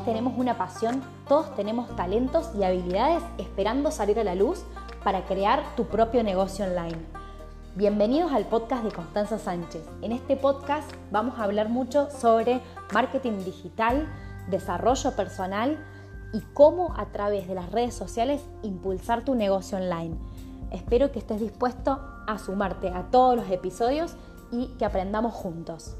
Todos tenemos una pasión, todos tenemos talentos y habilidades esperando salir a la luz para crear tu propio negocio online. Bienvenidos al podcast de Constanza Sánchez. En este podcast vamos a hablar mucho sobre marketing digital, desarrollo personal y cómo a través de las redes sociales impulsar tu negocio online. Espero que estés dispuesto a sumarte a todos los episodios y que aprendamos juntos.